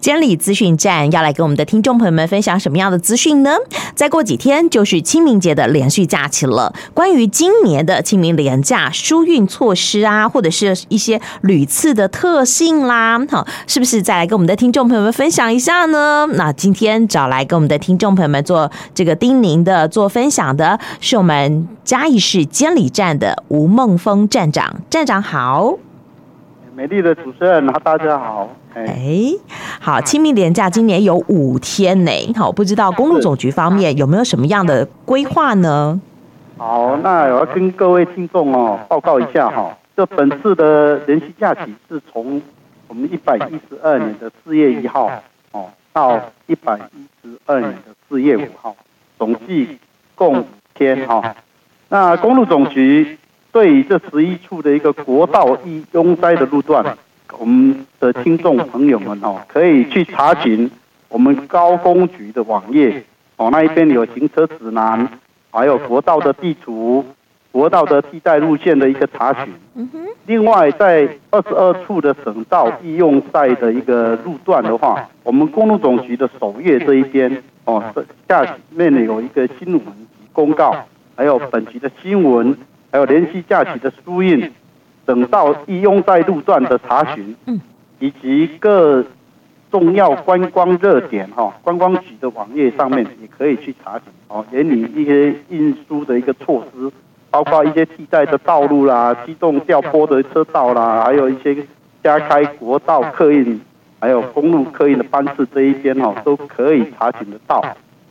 监理资讯站要来跟我们的听众朋友们分享什么样的资讯呢？再过几天就是清明节的连续假期了。关于今年的清明连假疏运措施啊，或者是一些屡次的特性啦，好，是不是再来跟我们的听众朋友们分享一下呢？那今天找来跟我们的听众朋友们做这个叮咛的、做分享的，是我们嘉义市监理站的吴孟峰站长。站长好。美丽的主持人，大家好。哎，好，清明连假今年有五天呢。好，不知道公路总局方面有没有什么样的规划呢？好，那我要跟各位听众哦报告一下哈，这本次的连续假期是从我们一百一十二年的四月一号哦到一百一十二年的四月五号，总计共五天哈。那公路总局。对于这十一处的一个国道易拥塞的路段，我们的听众朋友们哦，可以去查询我们高公局的网页哦，那一边有行车指南，还有国道的地图、国道的替代路线的一个查询。另外，在二十二处的省道易拥塞的一个路段的话，我们公路总局的首页这一边哦，下面有一个新闻公告，还有本局的新闻。还有连续假期的输运，等到易拥塞路段的查询，以及各重要观光热点哈，观光局的网页上面也可以去查询哦，连你一些运输的一个措施，包括一些替代的道路啦，机动调拨的车道啦，还有一些加开国道客运，还有公路客运的班次这一边哈，都可以查询得到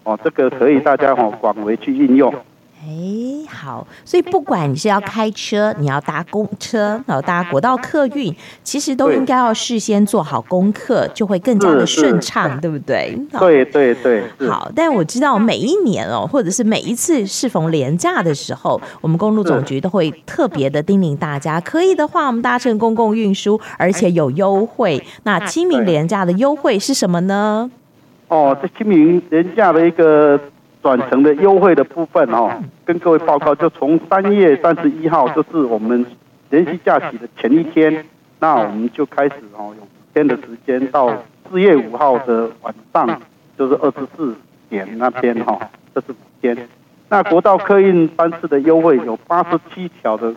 哦，这个可以大家哈广为去运用。哎，好，所以不管你是要开车，你要搭公车，然后搭国道客运，其实都应该要事先做好功课，就会更加的顺畅，对不对？对对对。好，但我知道每一年哦，或者是每一次适逢廉价的时候，我们公路总局都会特别的叮咛大家，可以的话，我们搭乘公共运输，而且有优惠。那清明廉价的优惠是什么呢？哦，这清明廉价的一个。转乘的优惠的部分哦，跟各位报告，就从三月三十一号，就是我们连续假期的前一天，那我们就开始哦，有五天的时间到四月五号的晚上，就是二十四点那边哈，这是五天。那国道客运班次的优惠有八十七条的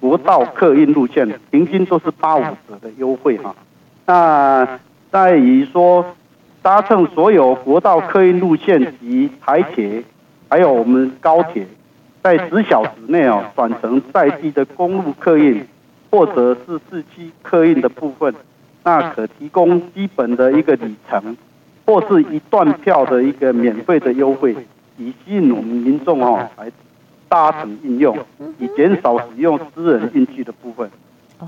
国道客运路线，平均都是八五折的优惠哈。那在于说。搭乘所有国道客运路线及台铁，还有我们高铁，在十小时内哦转乘在地的公路客运，或者是市区客运的部分，那可提供基本的一个里程，或是一段票的一个免费的优惠，以吸引我们民众哦来搭乘应用，以减少使用私人运具的部分。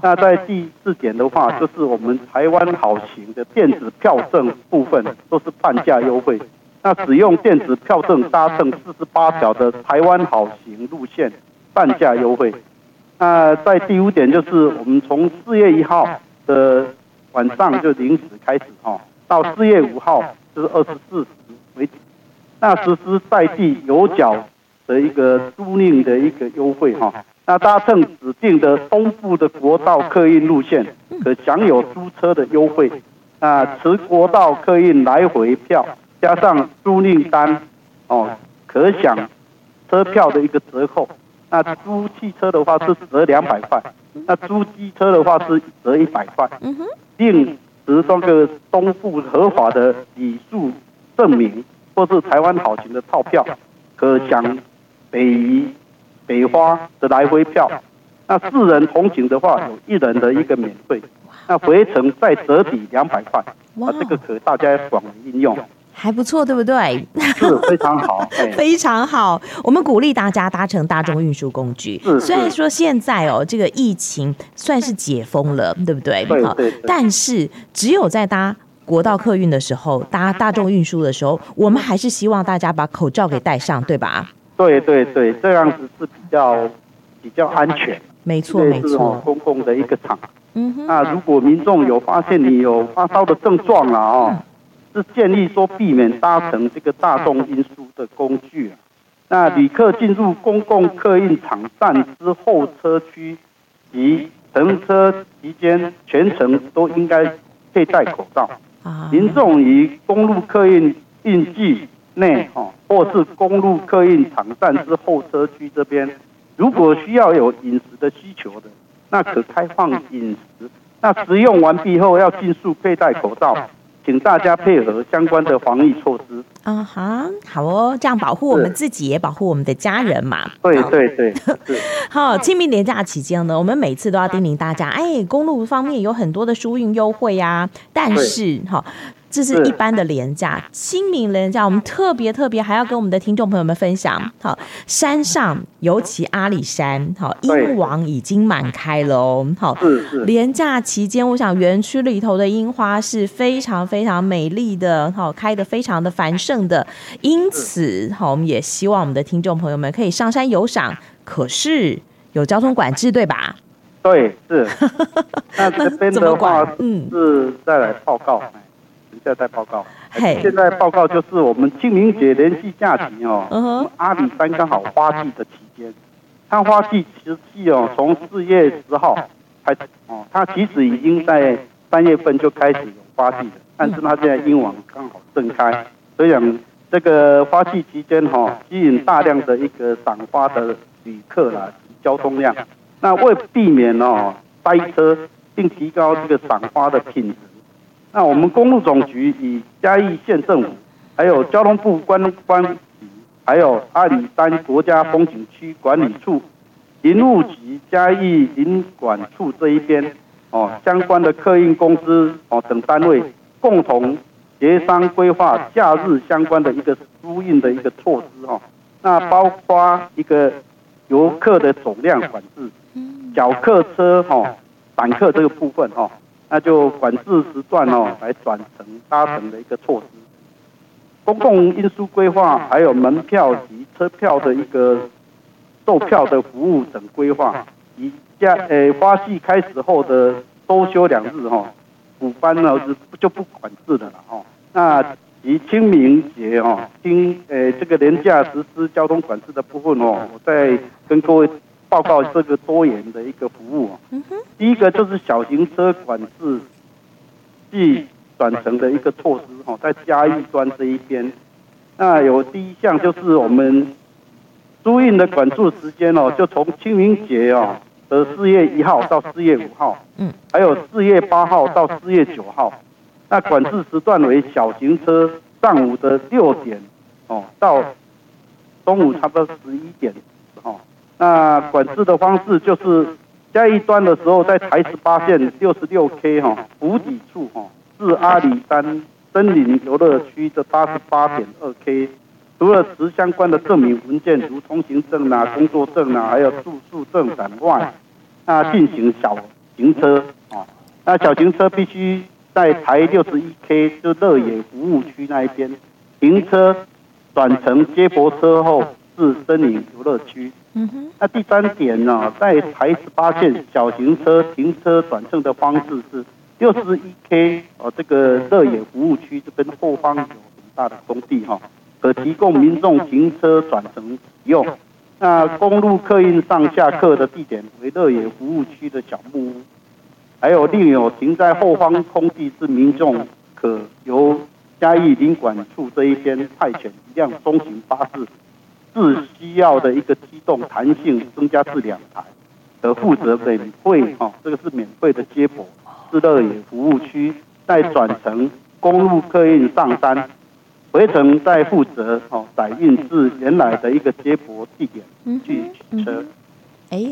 那在第四点的话，就是我们台湾好行的电子票证部分都是半价优惠。那使用电子票证搭乘四十八条的台湾好行路线，半价优惠。那在第五点就是我们从四月一号的晚上就零时开始哈，到四月五号就是二十四时为止。那实施在地有缴的一个租赁的一个优惠哈。那搭乘指定的东部的国道客运路线，可享有租车的优惠。那持国道客运来回票加上租赁单，哦，可享车票的一个折扣。那租汽车的话是折两百块，那租机车的话是折一百块。另持这个东部合法的里数证明或是台湾好行的套票，可享北宜。北花的来回票，那四人同行的话，有一人的一个免费，那回程再折抵两百块，那这个可大家广为应用，还不错，对不对？是非常好，非常好。我们鼓励大家搭乘大众运输工具。虽然说现在哦，这个疫情算是解封了，对不对？对对，对。但是只有在搭国道客运的时候，搭大众运输的时候，我们还是希望大家把口罩给戴上，对吧？对对对，这样子是比较比较安全。没错没错，公共的一个场。嗯哼。那如果民众有发现你有发烧的症状了哦，是建议说避免搭乘这个大众运输的工具。那旅客进入公共客运场站之后车区及乘车期间，全程都应该佩戴口罩。啊，民众于公路客运运具内哈，或是公路客运场站之候车区这边，如果需要有饮食的需求的，那可开放饮食。那食用完毕后要迅速佩戴口罩，请大家配合相关的防疫措施。啊哈，好哦，这样保护我们自己，也保护我们的家人嘛。对对对，好，清明连假期间呢，我们每次都要叮咛大家，哎，公路方面有很多的疏运优惠呀，但是哈。这是一般的廉价，清明廉价，我们特别特别还要跟我们的听众朋友们分享。好，山上尤其阿里山，好，樱王已经满开了哦。好，廉价期间，我想园区里头的樱花是非常非常美丽的，好，开的非常的繁盛的。因此，好，我们也希望我们的听众朋友们可以上山游赏，可是有交通管制，对吧？对，是。那这边的话，嗯，是再来报告。现在报告，现在报告就是我们清明节连续假期哦，阿里山刚好花季的期间，它花季时期哦，从四月十号开始哦，它其实已经在三月份就开始有花季了，但是它现在樱王刚好盛开，所以讲这个花季期间哈，吸引大量的一个赏花的旅客啦，交通量，那为避免哦塞车，并提高这个赏花的品质。那我们公路总局与嘉义县政府，还有交通部观光局，还有阿里山国家风景区管理处、林务局、嘉义林管处这一边哦，相关的客运公司哦等单位共同协商规划假日相关的一个疏运的一个措施哦。那包括一个游客的总量管制、小客车哈、散客这个部分哈。那就管制时段哦，来转乘搭乘的一个措施，公共运输规划，还有门票及车票的一个售票的服务等规划，以加呃花季开始后的周休两日哈，补班呢是就不管制的了哈。那以清明节哦，经呃这个连假实施交通管制的部分哦，我再跟各位。报告这个多元的一个服务。啊，第一个就是小型车管制即转成的一个措施哈，在嘉义端这一边，那有第一项就是我们租运的管制时间哦，就从清明节哦的四月一号到四月五号，嗯，还有四月八号到四月九号，那管制时段为小型车上午的六点哦到中午差不多十一点。哦。那管制的方式就是嘉义端的时候，在台十八线六十六 K 哈湖底处哈至阿里山森林游乐区的八十八点二 K，除了持相关的证明文件，如通行证啊、工作证啊，还有住宿证等外，那进行小型车啊，那小型车必须在台六十一 K 就乐野服务区那一边停车转乘接驳车后是森林游乐区。嗯哼，那第三点呢，在台十八线小型车停车转乘的方式是六十一 K 哦，这个乐野服务区这边后方有很大的空地哈，可提供民众停车转乘使用。那公路客运上下客的地点为乐野服务区的小木屋，还有另有停在后方空地是民众可由嘉义林管处这一边派遣一辆中型巴士。是需要的一个机动弹性增加至两台，而负责免费哈，这个是免费的接驳至乐野服务区，再转乘公路客运上山，回程再负责哦载运至原来的一个接驳地点去取车。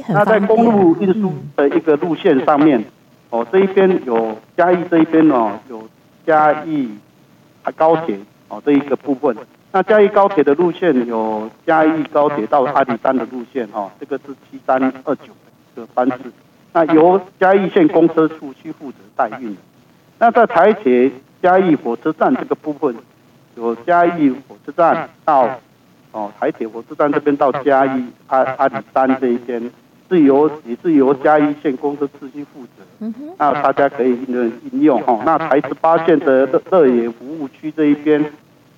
那在公路运输的一个路线上面，哦这一边有嘉义这一边哦有嘉义高铁哦这一个部分。那嘉义高铁的路线有嘉义高铁到阿里山的路线哈，这个是七三二九的班次。那由嘉义县公车处去负责代运。那在台铁嘉义火车站这个部分，有嘉义火车站到哦台铁火车站这边到嘉义阿阿里山这一边，是由也是由嘉义县公车处去负责。那大家可以应应用哈。那台十八线的乐乐野服务区这一边。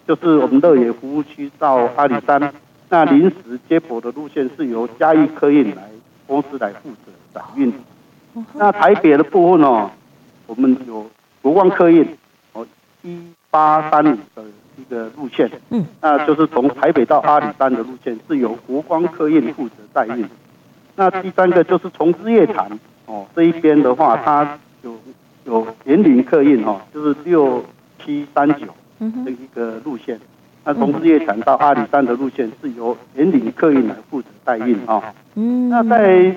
就是我们乐野服务区到阿里山，那临时接驳的路线是由嘉义客运来公司来负责载运。那台北的部分哦，我们有国光客运哦，一八三五的一个路线，嗯，那就是从台北到阿里山的路线是由国光客运负责载运。那第三个就是从日月潭哦这一边的话，它有有员林客运哦，就是六七三九的一个路线。那从日月潭到阿里山的路线是由员林客运来负责代运啊。嗯，那在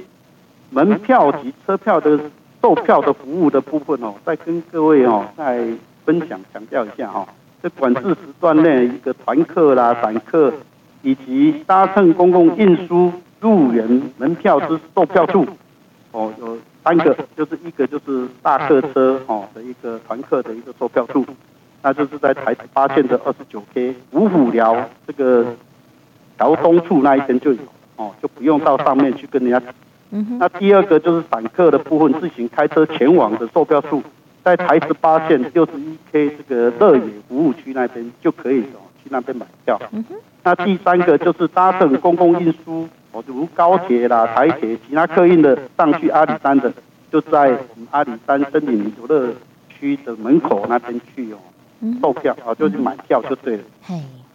门票及车票的售票的服务的部分哦，再跟各位哦再分享强调一下哈，这管制时段内一个团客啦、散客以及搭乘公共运输入园门票之售票处哦，有三个，就是一个就是大客车哦的一个团客的一个售票处。那就是在台十八线的二十九 K 五虎寮这个桥东处那一边就有哦，就不用到上面去跟人家。那第二个就是散客的部分，自行开车前往的售票处，在台十八线六十一 K 这个乐野服务区那边就可以哦，去那边买票。那第三个就是搭乘公共运输哦，如高铁啦、台铁、其他客运的上去阿里山的，就在阿里山森林游乐区的门口那边去哦。售票啊，就去买票就对了。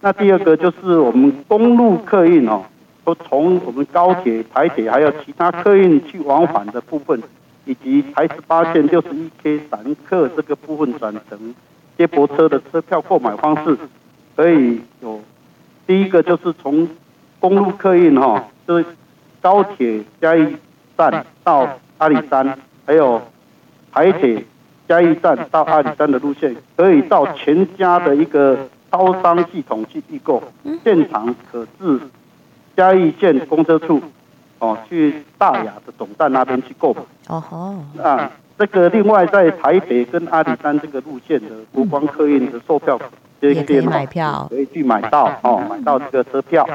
那第二个就是我们公路客运哦，都从我们高铁、台铁还有其他客运去往返的部分，以及台十八线六十一 K 散客这个部分转乘接驳车的车票购买方式，可以有第一个就是从公路客运哈，就是高铁嘉义站到阿里山，还有台铁。嘉义站到阿里山的路线，可以到全家的一个超商系统去预购，现场可至嘉义县公车处哦，去大雅的总站那边去购买。哦吼，啊，这个另外在台北跟阿里山这个路线的国光客运的售票这边可以买票，可以去买到哦，买到这个车票。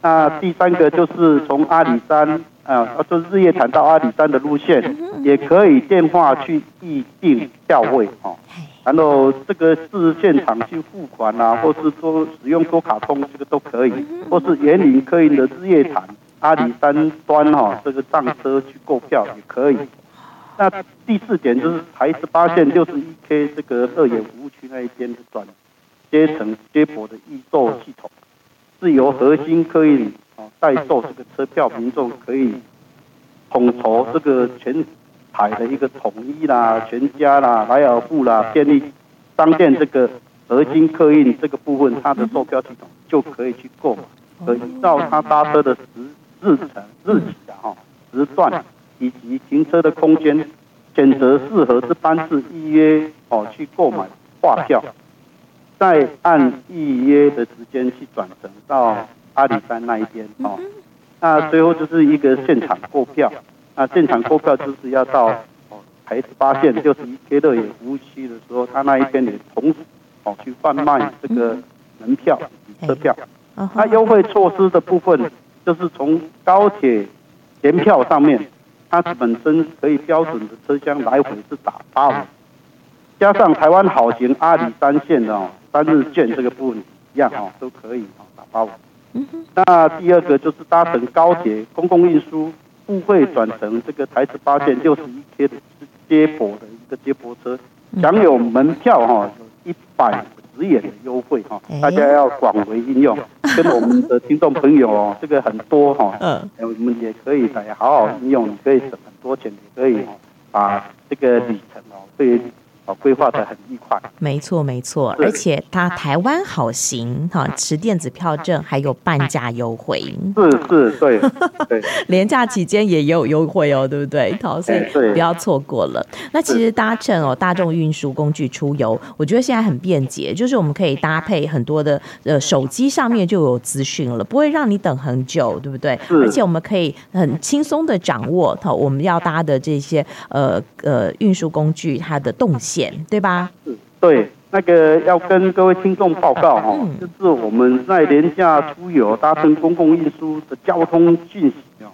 那第三个就是从阿里山。啊，就是日月潭到阿里山的路线，也可以电话去预定票位哦。然后这个是现场去付款啊，或是说使用多卡通，这个都可以，或是园林客运的日月潭、阿里山端哈，这个上车去购票也可以。那第四点就是台十八线六十一 K 这个二野服务区那一边的转接乘接驳的预售系统，是由核心客运。代售这个车票，民众可以统筹这个全台的一个统一啦、全家啦、莱尔富啦、便利商店这个核心客运这个部分，它的售票系统就可以去购买，可依照他搭车的时日程、日期啊、哈时段以及停车的空间，选择适合之班次预约哦去购买挂票，再按预约的时间去转乘到。阿里山那一边哦，那最后就是一个现场购票，那现场购票就是要到哦台十八线六十一 K 乐野服务区的时候，他那一天也同时哦去贩卖这个门票与车票。那优惠措施的部分，就是从高铁联票上面，它本身可以标准的车厢来回是打八五，加上台湾好行阿里山线的哦三日券这个部分一样哦都可以哦打八五。那第二个就是搭乘高铁公共运输付费转成这个台十八线六十一 K 的接驳的一个接驳车，享有门票哈，有一百十元的优惠哈，大家要广为应用，跟我们的听众朋友哦，这个很多哈，嗯，我们也可以来好好应用，你可以省很多钱，也可以把这个里程哦，对。规划的很愉快，没错没错，而且它台湾好行哈，持电子票证还有半价优惠，是是，对 对，廉价期间也有优惠哦，对不对？好，所以不要错过了。那其实搭乘哦大众运输工具出游，我觉得现在很便捷，就是我们可以搭配很多的呃手机上面就有资讯了，不会让你等很久，对不对？而且我们可以很轻松的掌握它我们要搭的这些呃呃运输工具它的动线。对吧？是，对，那个要跟各位听众报告哈、哦，就是我们在廉价出游搭乘公共运输的交通讯息哦。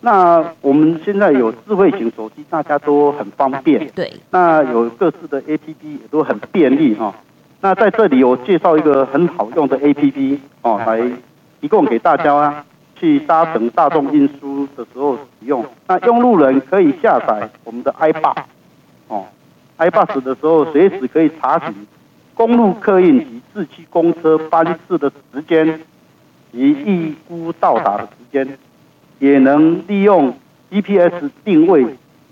那我们现在有智慧型手机，大家都很方便。对。那有各式的 APP 也都很便利哈、哦。那在这里我介绍一个很好用的 APP 哦，来提供给大家啊，去搭乘大众运输的时候使用。那用路人可以下载我们的 iBus 哦。iBus 的时候，随时可以查询公路客运及市区公车班次的时间及预估到达的时间，也能利用 GPS 定位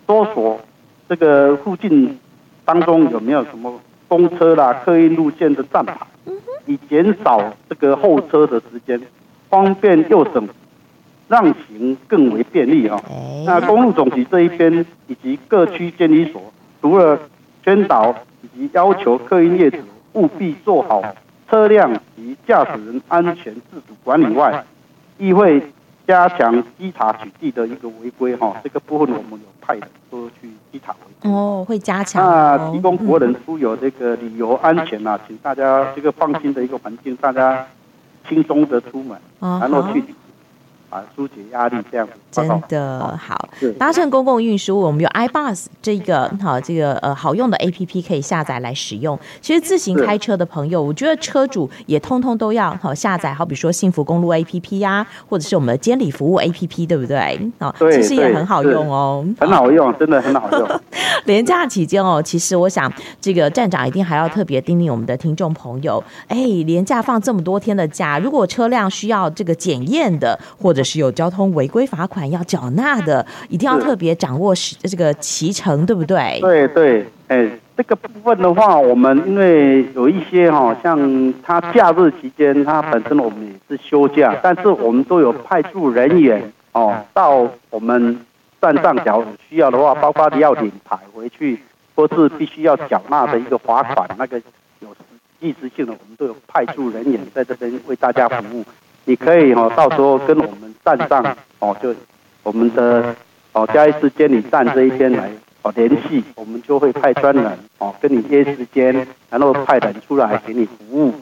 搜索这个附近当中有没有什么公车啦、客运路线的站牌，以减少这个候车的时间，方便又省，让行更为便利啊。那公路总局这一边以及各区监理所，除了宣导以及要求客运业者务必做好车辆及驾驶人安全自主管理外，亦会加强稽查取缔的一个违规哈。这个部分我们有派人都去稽查违规哦，会加强。那提供国人出游这个旅游安全啊，请大家这个放心的一个环境，大家轻松的出门，然后去。啊，纾解压力这样子，真的好。搭乘公共运输，我们有 iBus 这个好，这个呃好用的 APP 可以下载来使用。其实自行开车的朋友，我觉得车主也通通都要好下载，好比说幸福公路 APP 呀、啊，或者是我们的监理服务 APP，对不对？好，其实也很好用哦，很好用，真的很好用。连假期间哦，其实我想这个站长一定还要特别叮咛我们的听众朋友，哎，连假放这么多天的假，如果车辆需要这个检验的，或者是有交通违规罚款要缴纳的，一定要特别掌握是这个骑程，对不对？对对，哎，这个部分的话，我们因为有一些哈，像他假日期间，他本身我们也是休假，但是我们都有派驻人员哦，到我们站上缴，需要的话，包括你要领牌回去，或是必须要缴纳的一个罚款，那个有即时性的，我们都有派驻人员在这边为大家服务。你可以哦，到时候跟我们站上哦，就我们的哦嘉义市监理站这一边来哦联系，我们就会派专人哦跟你约时间，然后派人出来给你服务。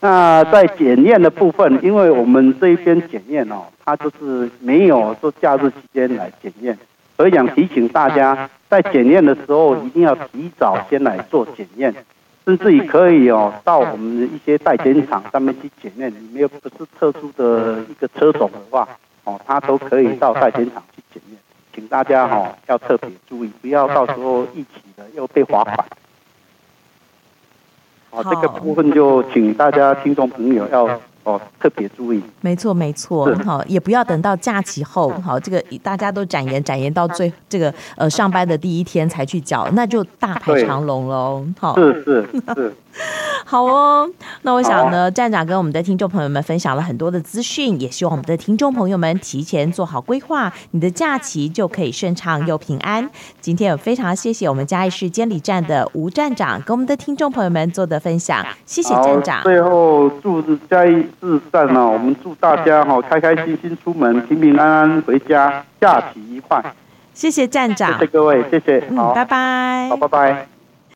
那在检验的部分，因为我们这一边检验哦，它就是没有说假日期间来检验，所以想提醒大家，在检验的时候一定要提早先来做检验。甚至于可以哦，到我们一些代检厂上面去检验，你没有不是特殊的一个车种的话，哦，他都可以到代检厂去检验，请大家哈要特别注意，不要到时候一起的又被罚款。好，这个部分就请大家听众朋友要。哦，特别注意，没错没错，好，也不要等到假期后，好，这个大家都展延展延到最这个呃上班的第一天才去缴，那就大排长龙喽，好，是是是。好哦，那我想呢，站长跟我们的听众朋友们分享了很多的资讯，也希望我们的听众朋友们提前做好规划，你的假期就可以顺畅又平安。今天有非常谢谢我们嘉义市监理站的吴站长跟我们的听众朋友们做的分享，谢谢站长。最后祝嘉义市站呢，我们祝大家哈开开心心出门，平平安安回家，假期愉快。谢谢站长，谢谢各位，谢谢，嗯，拜拜，好，拜拜。